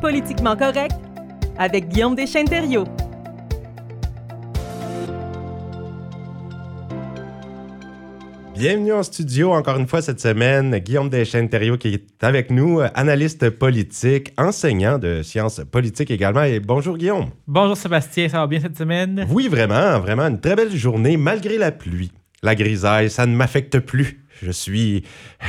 Politiquement correct avec Guillaume Deschênes-Thériault. Bienvenue en studio encore une fois cette semaine. Guillaume Deschênes-Thériault qui est avec nous, analyste politique, enseignant de sciences politiques également. Et bonjour Guillaume. Bonjour Sébastien, ça va bien cette semaine? Oui, vraiment, vraiment une très belle journée malgré la pluie. La grisaille, ça ne m'affecte plus. Je suis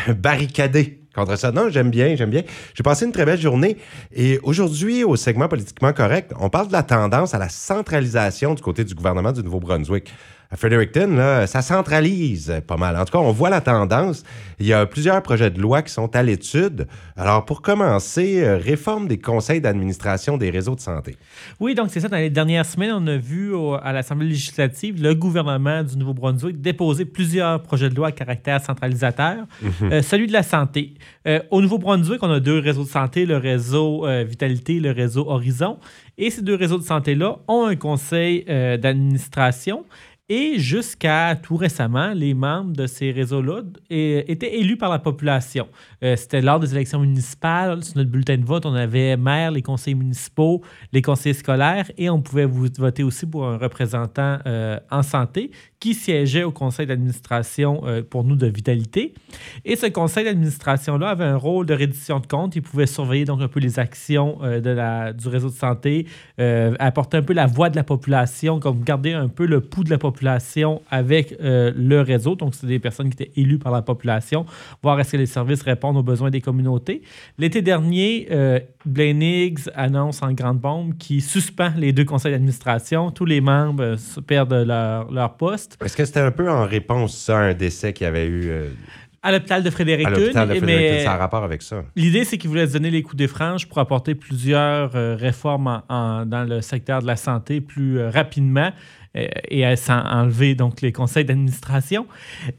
barricadé contre ça. Non, j'aime bien, j'aime bien. J'ai passé une très belle journée. Et aujourd'hui, au segment politiquement correct, on parle de la tendance à la centralisation du côté du gouvernement du Nouveau-Brunswick à Fredericton, là, ça centralise pas mal. En tout cas, on voit la tendance. Il y a plusieurs projets de loi qui sont à l'étude. Alors, pour commencer, euh, réforme des conseils d'administration des réseaux de santé. Oui, donc c'est ça. Dans les dernières semaines, on a vu à l'Assemblée législative le gouvernement du Nouveau-Brunswick déposer plusieurs projets de loi à caractère centralisateur. Mhm. Euh, celui de la santé. Euh, au Nouveau-Brunswick, on a deux réseaux de santé, le réseau Vitalité et le réseau Horizon. Et ces deux réseaux de santé-là ont un conseil d'administration. Et jusqu'à tout récemment, les membres de ces réseaux-là étaient élus par la population. Euh, c'était lors des élections municipales. Sur notre bulletin de vote, on avait maire, les conseillers municipaux, les conseillers scolaires et on pouvait voter aussi pour un représentant euh, en santé qui siégeait au conseil d'administration euh, pour nous de vitalité. Et ce conseil d'administration-là avait un rôle de reddition de comptes. Il pouvait surveiller donc un peu les actions de la, du réseau de santé, apporter un peu la voix de la population, comme garder un peu le pouls de la population avec euh, le réseau. Donc, c'est des personnes qui étaient élues par la population, voir est-ce que les services répondent aux besoins des communautés. L'été dernier, euh, Blaine Higgs annonce en grande bombe qu'il suspend les deux conseils d'administration. Tous les membres euh, perdent leur, leur poste. Est-ce que c'était un peu en réponse à un décès qu'il y avait eu à l'hôpital de Fredericton. À l'hôpital de Fredericton, ça a rapport avec ça. L'idée, c'est qu'ils voulaient se donner les coups des franges pour apporter plusieurs réformes dans le secteur de la santé plus rapidement. Euh, et à enlever donc les conseils d'administration.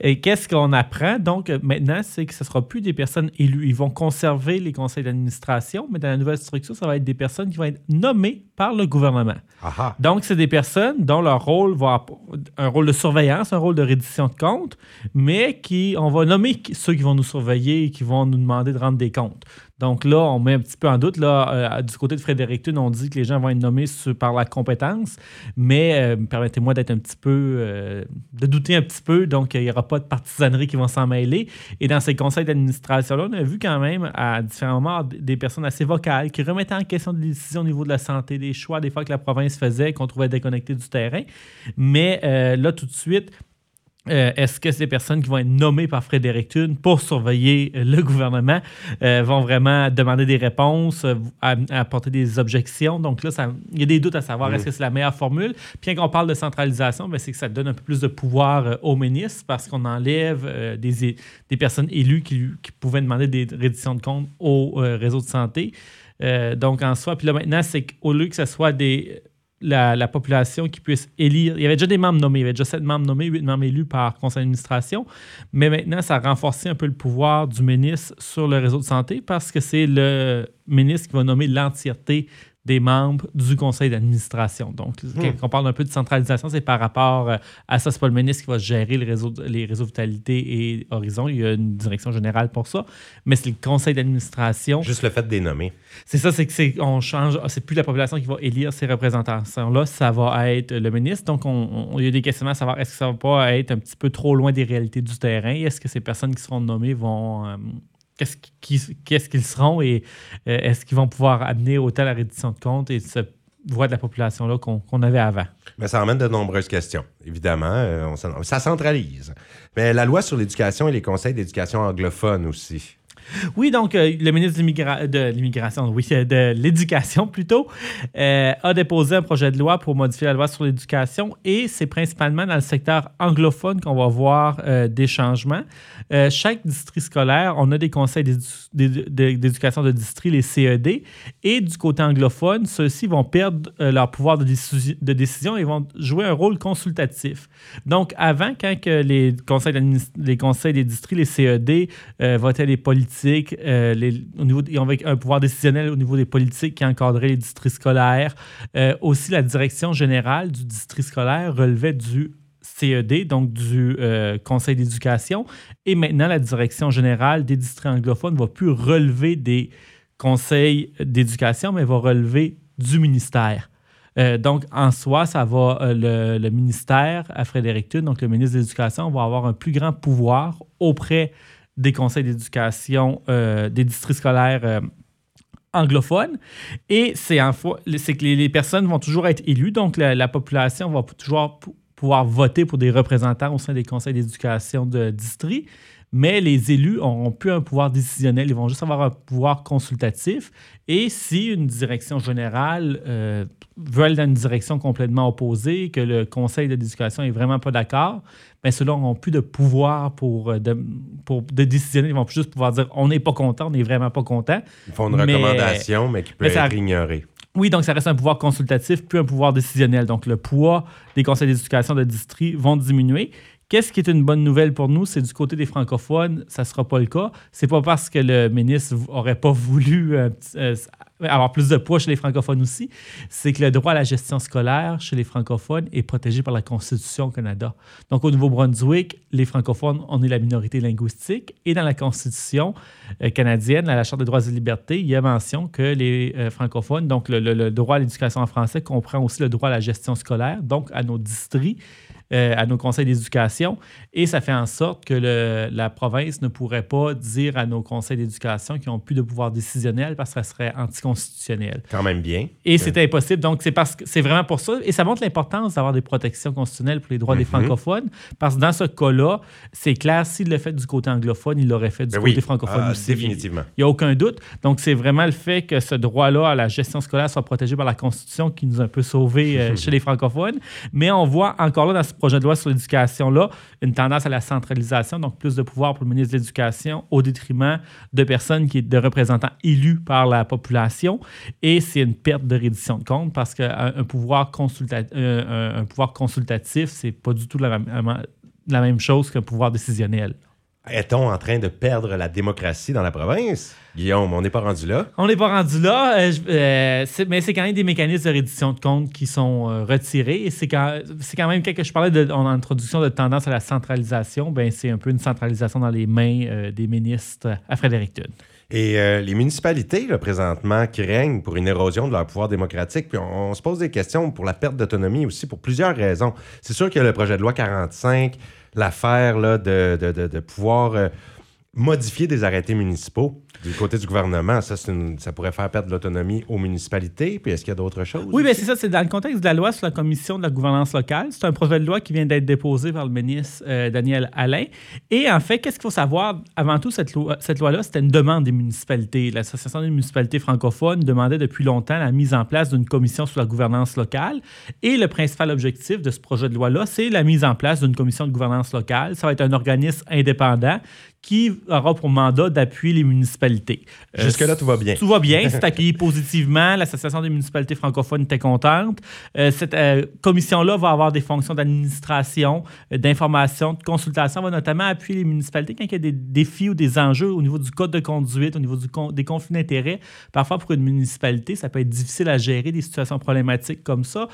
Et qu'est-ce qu'on apprend? Donc maintenant, c'est que ce ne sera plus des personnes élues. Ils vont conserver les conseils d'administration, mais dans la nouvelle structure, ça va être des personnes qui vont être nommées par le gouvernement. Donc, c'est des personnes dont leur rôle va un rôle de surveillance, un rôle de reddition de comptes, mais qui on va nommer ceux qui vont nous surveiller et qui vont nous demander de rendre des comptes. Donc là, on met un petit peu en doute. Là, euh, du côté de Fredericton, on dit que les gens vont être nommés par la compétence, mais euh, permettez-moi d'être un petit peu, euh, de douter un petit peu. Donc, il n'y aura pas de partisanerie qui vont s'en mêler. Et dans ces conseils d'administration-là, on a vu quand même à différents moments des personnes assez vocales qui remettaient en question des décisions au niveau de la santé, des choix des fois que la province faisait, qu'on trouvait déconnectés du terrain. Mais là, tout de suite, euh, est-ce que ces personnes qui vont être nommées par Frédéric Thune pour surveiller euh, le gouvernement euh, vont vraiment demander des réponses, apporter des objections? Donc là, il y a des doutes à savoir est-ce que c'est la meilleure formule? Puis quand on parle de centralisation, ben, c'est que ça donne un peu plus de pouvoir au ministre parce qu'on enlève des, des, personnes élues qui, qui, pouvaient demander des redditions de comptes au réseau de santé. donc en soi, puis là maintenant, c'est qu'au lieu que ce soit des la, population qui puisse élire. Il y avait déjà des membres nommés, il y avait déjà sept membres nommés, huit membres élus par conseil d'administration, mais maintenant, ça a renforcé un peu le pouvoir du ministre sur le réseau de santé parce que c'est le ministre qui va nommer l'entièreté des membres du conseil d'administration. Donc, hmm. quand on parle un peu de centralisation, c'est par rapport euh, à ça. C'est pas le ministre qui va gérer les réseaux, les réseaux Vitalité et Horizon. Il y a une direction générale pour ça. Mais c'est le conseil d'administration. Juste le fait de les nommer. C'est ça, c'est que on change. C'est plus la population qui va élire ces représentations-là. Ça va être le ministre. Donc, on, il y a des questionnements à savoir est-ce que ça va pas être un petit peu trop loin des réalités du terrain? Est-ce que ces personnes qui seront nommées vont. Euh, qu'est-ce qu'ils seront et euh, est-ce qu'ils vont pouvoir amener autant la reddition de comptes et ce voix de la population-là qu'on avait avant? Mais ça emmène de nombreuses questions, évidemment. Euh, ça centralise. Mais la loi sur l'éducation et les conseils d'éducation anglophones aussi. Oui, donc euh, le ministre de l'immigration, oui, de l'éducation plutôt, euh, a déposé un projet de loi pour modifier la loi sur l'éducation et c'est principalement dans le secteur anglophone qu'on va voir euh, des changements. chaque district scolaire, on a des conseils d'éducation de district, les CED, et du côté anglophone, ceux-ci vont perdre leur pouvoir de, décision et vont jouer un rôle consultatif. Donc, avant, quand les, conseils les conseils des districts, les CED, votaient les politiques, euh, au niveau, ont un pouvoir décisionnel au niveau des politiques qui encadraient les districts scolaires. Euh, aussi, la direction générale du district scolaire relevait du CED, donc du euh, Conseil d'éducation. Et maintenant, la direction générale des districts anglophones ne va plus relever des conseil d'éducation, mais va relever du ministère. Donc, en soi, ça va, le, ministère à Fredericton, donc le ministre de l'Éducation, va avoir un plus grand pouvoir auprès des conseils d'éducation euh, des districts scolaires anglophones. Et c'est que les, personnes vont toujours être élues, donc la, population va toujours pouvoir voter pour des représentants au sein des conseils d'éducation de district mais les élus n'auront plus un pouvoir décisionnel, ils vont juste avoir un pouvoir consultatif. Et si une direction générale euh, veut aller dans une direction complètement opposée, que le conseil d'éducation n'est vraiment pas d'accord, bien ceux-là n'auront plus de pouvoir pour, euh, de, pour de décisionner. Ils vont juste pouvoir dire on n'est pas content, on n'est vraiment pas content. Ils font une recommandation, mais qui peut être ignorée. Oui, donc ça reste un pouvoir consultatif, plus un pouvoir décisionnel. Donc le poids des conseils d'éducation de district vont diminuer. Qu'est-ce qui est une bonne nouvelle pour nous? C'est du côté des francophones, ça ne sera pas le cas. C'est pas parce que le ministre n'aurait pas voulu euh, euh, avoir plus de poids chez les francophones aussi. C'est que le droit à la gestion scolaire chez les francophones est protégé par la Constitution au Canada. Donc, au Nouveau-Brunswick, les francophones, on est la minorité linguistique. Et dans la Constitution euh, canadienne, à la Charte des droits et libertés, il y a mention que les francophones, donc le, le droit à l'éducation en français comprend aussi le droit à la gestion scolaire, donc à nos districts euh, à nos conseils d'éducation. Et ça fait en sorte que la province ne pourrait pas dire à nos conseils d'éducation qu'ils n'ont plus de pouvoir décisionnel parce que ça serait anticonstitutionnel. Quand même bien. Et c'est impossible. Donc, c'est parce que c'est vraiment pour ça. Et ça montre l'importance d'avoir des protections constitutionnelles pour les droits des mhm. francophones. Parce que dans ce cas-là, c'est clair, s'il le fait du côté anglophone, il l'aurait fait du ben côté francophone ah, aussi. Définitivement. Il n'y a aucun doute. Donc, c'est vraiment le fait que ce droit-là à la gestion scolaire soit protégé par la Constitution qui nous a un peu sauvés euh, chez les francophones. Mais on voit encore là dans ce projet de loi sur l'éducation-là, une tendance à la centralisation, donc plus de pouvoir pour le ministre de l'Éducation au détriment de personnes qui de représentants élus par la population. Et c'est une perte de reddition de compte parce qu'un pouvoir, consultatif, un, pouvoir consultatif, c'est pas du tout la même chose qu'un pouvoir décisionnel. Est-on en train de perdre la démocratie dans la province? Guillaume, on n'est pas rendu là? On n'est pas rendu là, euh, euh, mais c'est quand même des mécanismes de reddition de compte qui sont euh, retirés. Et c'est quand, quand, même, quand je parlais de, en introduction de tendance à la centralisation, ben c'est un peu une centralisation dans les mains des ministres à Fredericton. Et les municipalités, là, présentement, qui règnent pour une érosion de leur pouvoir démocratique, puis on, se pose des questions pour la perte d'autonomie aussi, pour plusieurs raisons. C'est sûr que le projet de loi 45 l'affaire de, de, de, pouvoir euh, modifier des arrêtés municipaux du côté du gouvernement, ça, ça pourrait faire perdre l'autonomie aux municipalités. Puis est-ce qu'il y a d'autres choses? Oui, bien c'est ça. C'est dans le contexte de la loi sur la commission de la gouvernance locale. C'est un projet de loi qui vient d'être déposé par le ministre euh, Daniel Alain. Et en fait, qu'est-ce qu'il faut savoir? Avant tout, cette, loi, cette loi-là, c'était une demande des municipalités. L'Association des municipalités francophones demandait depuis longtemps la mise en place d'une commission sur la gouvernance locale. Et le principal objectif de ce projet de loi-là, c'est la mise en place d'une commission de gouvernance locale. Ça va être un organisme indépendant qui aura pour mandat d'appuyer les municipalités. Euh, Jusque-là, tout va bien. Tout va bien. C'est accueilli positivement. L'Association des municipalités francophones était contente. Euh, cette euh, commission-là va avoir des fonctions d'administration, d'information, de consultation. va notamment appuyer les municipalités quand il y a des défis ou des enjeux au niveau du code de conduite, au niveau du des conflits d'intérêts. Parfois, pour une municipalité, ça peut être difficile à gérer des situations problématiques comme ça.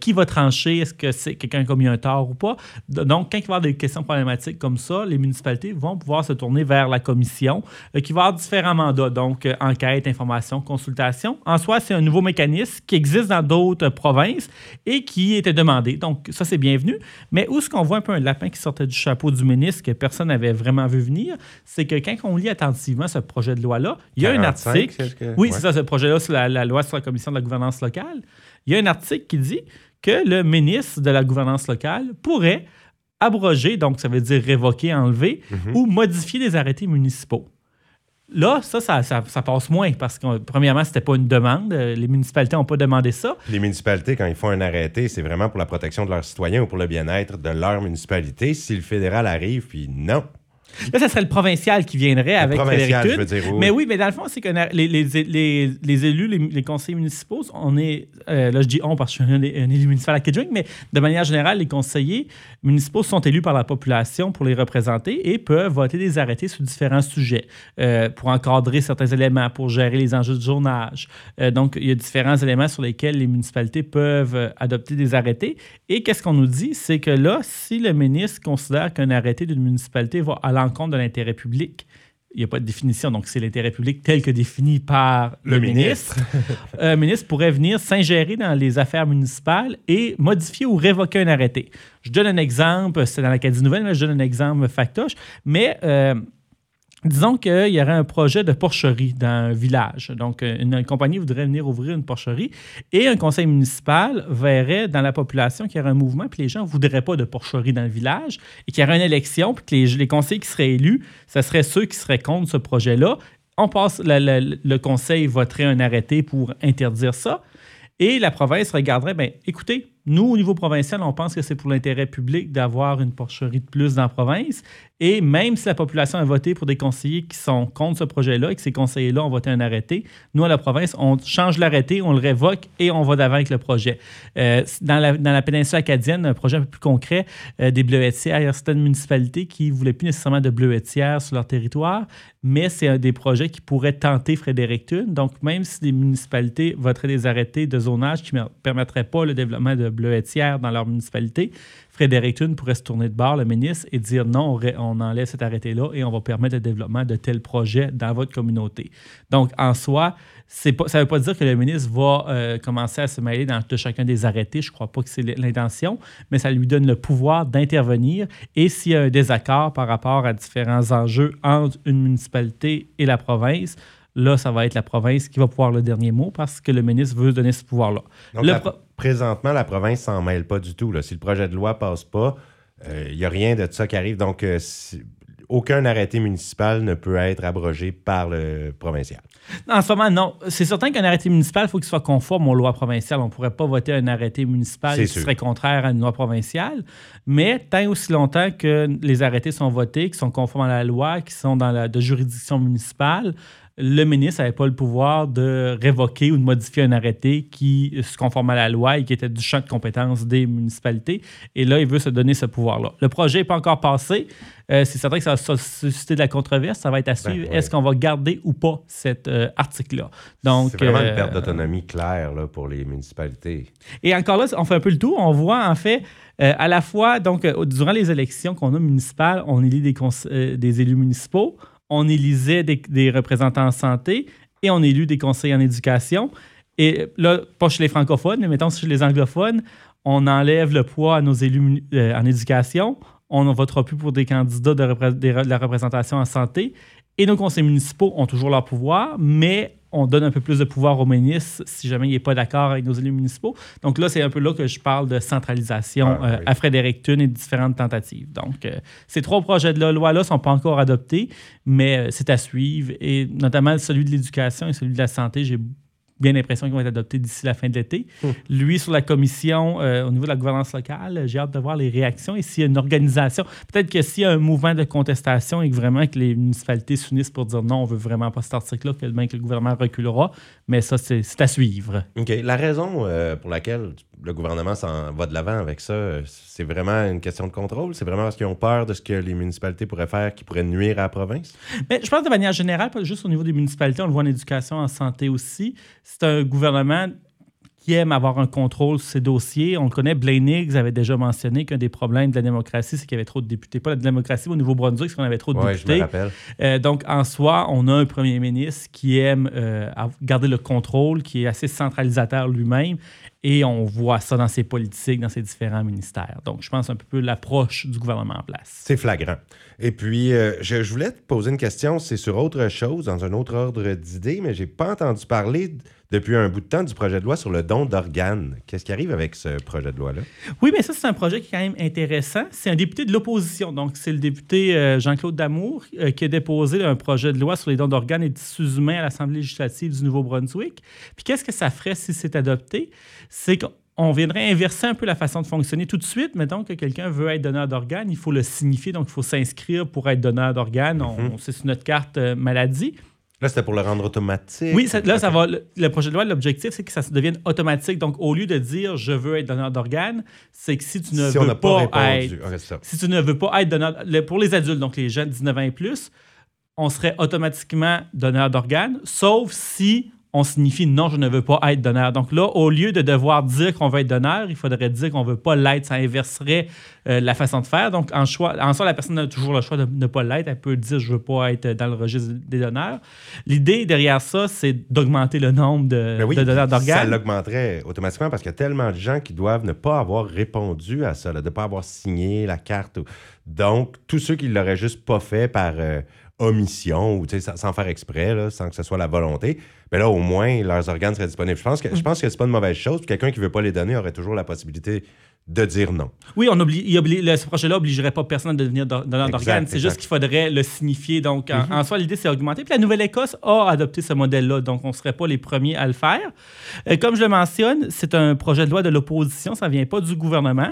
qui va trancher? Est-ce que c'est quelqu'un qui a commis un tort ou pas? Donc, quand il va y avoir des questions problématiques comme ça, les municipalités vont pouvoir se tourner vers la commission euh, qui va avoir différents mandats, donc euh, enquête, information, consultation. En soi, c'est un nouveau mécanisme qui existe dans d'autres provinces et qui était demandé. Donc, ça, c'est bienvenu. Mais où est-ce qu'on voit un peu un lapin qui sortait du chapeau du ministre que personne n'avait vraiment vu venir? C'est que quand on lit attentivement ce projet de loi-là, il y a un article. Oui, c'est ça, ce projet-là sur la loi sur la commission de la gouvernance locale. Il y a un article qui dit que le ministre de la gouvernance locale pourrait abroger, donc ça veut dire révoquer, enlever, mhm. ou modifier des arrêtés municipaux. Là, ça, ça, passe moins parce que, premièrement, ce n'était pas une demande. Les municipalités n'ont pas demandé ça. Les municipalités, quand ils font un arrêté, c'est vraiment pour la protection de leurs citoyens ou pour le bien-être de leur municipalité. Si le fédéral arrive, puis non, Là, ça serait le provincial qui viendrait avec provincial, je veux dire, Mais oui, mais dans le fond, c'est que les, les, les, élus, les, conseillers municipaux, on est. Euh, là, je dis on parce que je suis un, élu municipal à Kedgewick, mais de manière générale, les conseillers municipaux sont élus par la population pour les représenter et peuvent voter des arrêtés sur différents sujets euh, pour encadrer certains éléments, pour gérer les enjeux de journage. Euh, donc, il y a différents éléments sur lesquels les municipalités peuvent adopter des arrêtés. Et qu'est-ce qu'on nous dit? C'est que là, si le ministre considère qu'un arrêté d'une municipalité va à l'encontre de l'intérêt public, il n'y a pas de définition, donc c'est l'intérêt public tel que défini par le, Le ministre. un ministre pourrait venir s'ingérer dans les affaires municipales et modifier ou révoquer un arrêté. Je donne un exemple, c'est dans l'Acadie Nouvelle, mais je donne un exemple factoche, mais euh, disons qu'il y aurait un projet de porcherie dans un village. Donc, une, une compagnie voudrait venir ouvrir une porcherie et un conseil municipal verrait dans la population qu'il y aurait un mouvement, puis les gens ne voudraient pas de porcherie dans le village et qu'il y aurait une élection, puis que les, les conseillers qui seraient élus, ce seraient ceux qui seraient contre ce projet-là. On passe, le conseil voterait un arrêté pour interdire ça. Et la province regarderait, bien, écoutez, nous, au niveau provincial, on pense que c'est pour l'intérêt public d'avoir une porcherie de plus dans la province. Et même si la population a voté pour des conseillers qui sont contre ce projet-là et que ces conseillers-là ont voté un arrêté, nous, à la province, on change l'arrêté, on le révoque et on va d'avant avec le projet. Euh, dans, la, dans la péninsule acadienne, un projet un peu plus concret, euh, des bleuetières, il y a certaines municipalités qui ne voulaient plus nécessairement de bleuetières sur leur territoire, mais c'est un des projets qui pourrait tenter Fredericton. Donc, même si des municipalités voteraient des arrêtés de zonage qui ne permettraient pas le développement de bleuetières dans leur municipalité, Fredericton pourrait se tourner de bord, le ministre, et dire non, on, enlève cet arrêté-là et on va permettre le développement de tels projets dans votre communauté. Donc, en soi, pas, ça ne veut pas dire que le ministre va euh, commencer à se mêler dans de chacun des arrêtés. Je ne crois pas que c'est l'intention, mais ça lui donne le pouvoir d'intervenir. Et s'il y a un désaccord par rapport à différents enjeux entre une municipalité et la province, là, ça va être la province qui va pouvoir le dernier mot parce que le ministre veut donner ce pouvoir-là. Présentement, la province s'en mêle pas du tout. là. Si le projet de loi passe pas, il n'y a rien de ça qui arrive. Donc, euh, si- aucun arrêté municipal ne peut être abrogé par le provincial. Non, En ce moment, non. C'est certain qu'un arrêté municipal, il faut qu'il soit conforme aux lois provinciales. On ne pourrait pas voter un arrêté municipal qui sûr. serait contraire à une loi provinciale. Mais tant et aussi longtemps que les arrêtés sont votés, qui sont conformes à la loi, qui sont dans la de juridiction municipale, le ministre n'avait pas le pouvoir de révoquer ou de modifier un arrêté qui se conforme à la loi et qui était du champ de compétence des municipalités. Et là, il veut se donner ce pouvoir-là. Le projet n'est pas encore passé. Euh, c'est certain que ça va susciter de la controverse. Ça va être à suivre. ouais. Est-ce qu'on va garder ou pas cet euh, article-là? Donc, C'est vraiment euh, une perte d'autonomie claire là, pour les municipalités. et encore là, on fait un peu le tour. On voit en fait euh, à la fois, donc, euh, durant les élections qu'on a municipales, on élit euh, des élus municipaux, on élisait des, représentants en santé et on élu des conseillers en éducation. Et là, pas chez les francophones, mais mettons chez les anglophones, on enlève le poids à nos élus euh, en éducation. On ne votera plus pour des candidats de la représentation en santé. Et nos conseils municipaux ont toujours leur pouvoir, mais on donne un peu plus de pouvoir au ministre si jamais il n'est pas d'accord avec nos élus municipaux. Donc là, c'est un peu là que je parle de centralisation Ah, euh, oui. à Fredericton et de différentes tentatives. Donc, euh, ces trois projets de loi-là ne sont pas encore adoptés, mais euh, c'est à suivre. Et notamment celui de l'éducation et celui de la santé, j'ai bien l'impression qu'ils vont être adoptés d'ici la fin de l'été. Hum. Lui, sur la commission, euh, au niveau de la gouvernance locale, j'ai hâte de voir les réactions et s'il y a une organisation. Peut-être que s'il y a un mouvement de contestation et que vraiment que les municipalités s'unissent pour dire non, on veut vraiment pas cet article-là, que le gouvernement reculera. Mais ça, c'est c'est à suivre. OK. La raison euh, pour laquelle le gouvernement s'en va de l'avant avec ça, euh, c'est vraiment une question de contrôle? C'est vraiment parce qu'ils ont peur de ce que les municipalités pourraient faire qui pourrait nuire à la province? Mais je pense de manière générale, pas juste au niveau des municipalités, on le voit en éducation, en santé aussi. C'est un gouvernement qui aime avoir un contrôle sur ses dossiers. On le connaît, Blaine Higgs avait déjà mentionné qu'un des problèmes de la démocratie, c'est qu'il y avait trop de députés. Pas la démocratie, mais au Nouveau-Brunswick, c'est qu'on avait trop de Oui, je me députés. rappelle. Euh, donc, en soi, on a un premier ministre qui aime euh, garder le contrôle, qui est assez centralisateur lui-même, et on voit ça dans ses politiques, dans ses différents ministères. Donc, je pense un peu l'approche du gouvernement en place. C'est flagrant. Et puis, euh, je, je voulais te poser une question, c'est sur autre chose, dans un autre ordre d'idées, mais j'ai pas entendu parler depuis un bout de temps du projet de loi sur le don d'organes. Qu'est-ce qui arrive avec ce projet de loi-là? Oui, mais ça, c'est un projet qui est quand même intéressant. C'est un député de l'opposition. Donc, c'est le député euh, Jean-Claude Damour euh, qui a déposé un projet de loi sur les dons d'organes et de tissus humains à l'Assemblée législative du Nouveau-Brunswick. Puis, qu'est-ce que ça ferait si c'est adopté? C'est qu'on viendrait inverser un peu la façon de fonctionner tout de suite. Mettons que quelqu'un veut être donneur d'organes, il faut le signifier, donc il faut s'inscrire pour être donneur d'organes. On- C'est sur notre carte euh, maladie. Là, c'était pour le rendre automatique. Oui, ça- là, ça va. Le, le projet de loi, l'objectif, c'est que ça se devienne automatique. Donc, au lieu de dire je veux être donneur d'organes, c'est que si tu ne Si veux pas, être. Si tu ne veux pas être donneur. le- pour les adultes, donc les jeunes de 19 ans et plus, on serait automatiquement donneur d'organes, sauf si on signifie non, je ne veux pas être donneur. Donc là, au lieu de devoir dire qu'on veut être donneur, il faudrait dire qu'on ne veut pas l'être. Ça inverserait euh, la façon de faire. Donc en, choix, en soi, la personne a toujours le choix de ne pas l'être. Elle peut dire je ne veux pas être dans le registre des donneurs. L'idée derrière ça, c'est d'augmenter le nombre de, Ben oui, de donneurs d'organes. Ça l'augmenterait automatiquement parce qu'il y a tellement de gens qui doivent ne pas avoir répondu à ça, là, de ne pas avoir signé la carte. ou- Donc, tous ceux qui ne l'auraient juste pas fait par euh, omission ou sans, faire exprès, là, sans que ce soit la volonté, ben là, au moins, leurs organes seraient disponibles. Je pense que, je pense que c'est pas une mauvaise chose. Quelqu'un qui ne veut pas les donner aurait toujours la possibilité de dire non. Oui, on obli- le- ce projet-là n'obligerait pas personne à devenir do- donneur d'organes. C'est juste qu'il faudrait le signifier. Donc, en, en soi, l'idée, c'est augmenter. Puis la Nouvelle-Écosse a adopté ce modèle-là. Donc, on ne serait pas les premiers à le faire. Euh, comme je le mentionne, c'est un projet de loi de l'opposition. Ça ne vient pas du gouvernement.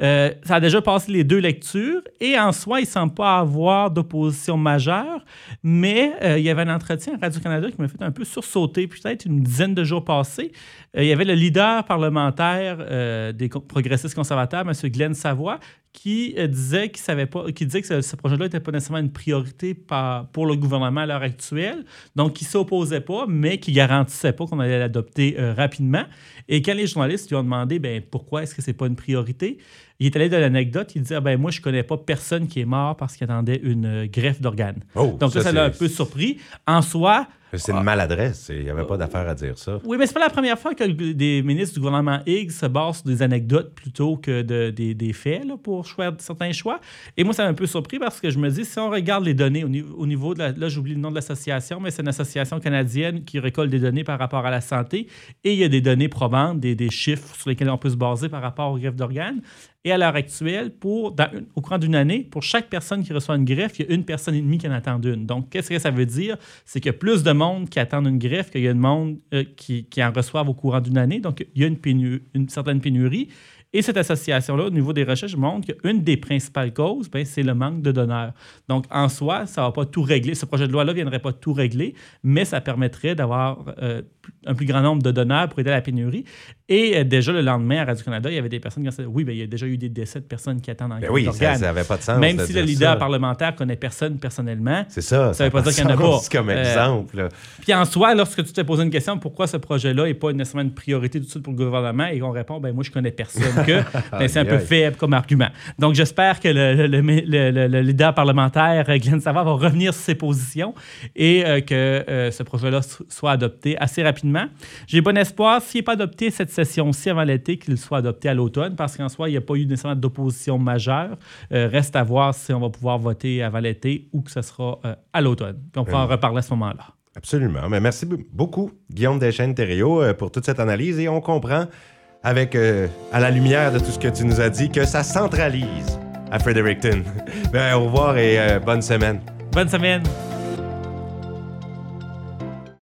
Euh, ça a déjà passé les deux lectures. Et en soi, il ne semble pas avoir d'opposition majeure. Mais euh, il y avait un entretien à Radio-Canada qui m'a fait un peu sursauter, peut-être une dizaine de jours passés. Il y avait le leader parlementaire des progressistes conservateurs, M. Glenn Savoie, qui euh, disait qu'il savait pas, qui disait que ce, projet-là n'était pas nécessairement une priorité par- pour le gouvernement à l'heure actuelle, donc qui s'opposait pas, mais qui garantissait pas qu'on allait l'adopter euh, rapidement. Et quand les journalistes lui ont demandé ben, pourquoi est-ce que c'est pas une priorité, il est allé de l'anecdote, il disait ah, ben moi je connais pas personne qui est mort parce qu'il attendait une euh, greffe d'organes. Oh, Donc ça, ça l'a un peu surpris. En soi, C'est une maladresse. Il n'y avait pas d'affaire à dire ça. oui, mais c'est pas la première fois que des ministres du gouvernement Higgs se basent sur des anecdotes plutôt que de- des, des faits là, pour choisir certains choix. Et moi, ça m'a un peu surpris parce que je me dis, si on regarde les données au, niveau- au niveau de la. Là, j'oublie le nom de l'association, mais c'est une association canadienne qui récolte des données par rapport à la santé. Et il y a des données probantes, des, chiffres sur lesquels on peut se baser par rapport aux greffes d'organes. Et à l'heure actuelle, pour, au courant d'une année, pour chaque personne qui reçoit une greffe, il y a une personne et demie qui en attend une. Donc, qu'est-ce que ça veut dire? C'est qu'il y a plus de monde qui attend une greffe qu'il y a de monde euh, qui, qui en reçoivent au courant d'une année. Donc, il y a une certaine pénurie. Et cette association-là, au niveau des recherches, montre qu'une des principales causes, ben, c'est le manque de donneurs. Donc, en soi, ça ne va pas tout régler. Ce projet de loi-là ne viendrait pas tout régler, mais ça permettrait d'avoir euh, un plus grand nombre de donneurs pour aider à la pénurie. Et euh, déjà, le lendemain, à Radio-Canada, il y avait des personnes qui ont dit Oui, ben, il y a déjà eu des décès de personnes qui attendent en Ben oui, ça n'avait pas de sens. Même de si le leader ça. parlementaire connaît personne personnellement. C'est ça. Ça veut pas de dire qu'il y en a pas. comme Euh, exemple. Puis en soi, lorsque tu t'es posé une question pourquoi ce projet-là n'est pas nécessairement une priorité tout de suite pour le gouvernement et qu'on répond ben moi je connais personne que ben, c'est un peu faible comme argument. Donc j'espère que le, le- le- le- le- le leader parlementaire euh, Glenn Savard va revenir sur ses positions et euh, que euh, ce projet-là so- soit adopté assez rapidement. J'ai bon espoir s'il n'est pas adopté cette session-ci avant l'été qu'il soit adopté à l'automne parce qu'en soi il n'y a pas eu nécessairement d'opposition majeure. Euh, reste à voir si on va pouvoir voter avant l'été ou que ce sera euh, à l'automne. Puis on pourra en reparler à ce moment-là. Absolument. Mais merci beaucoup, Guillaume Deschênes-Thériault, euh, pour toute cette analyse. Et on comprend, avec, euh, à la lumière de tout ce que tu nous as dit, que ça centralise à Fredericton. Ben, au revoir et euh, bonne semaine. Bonne semaine!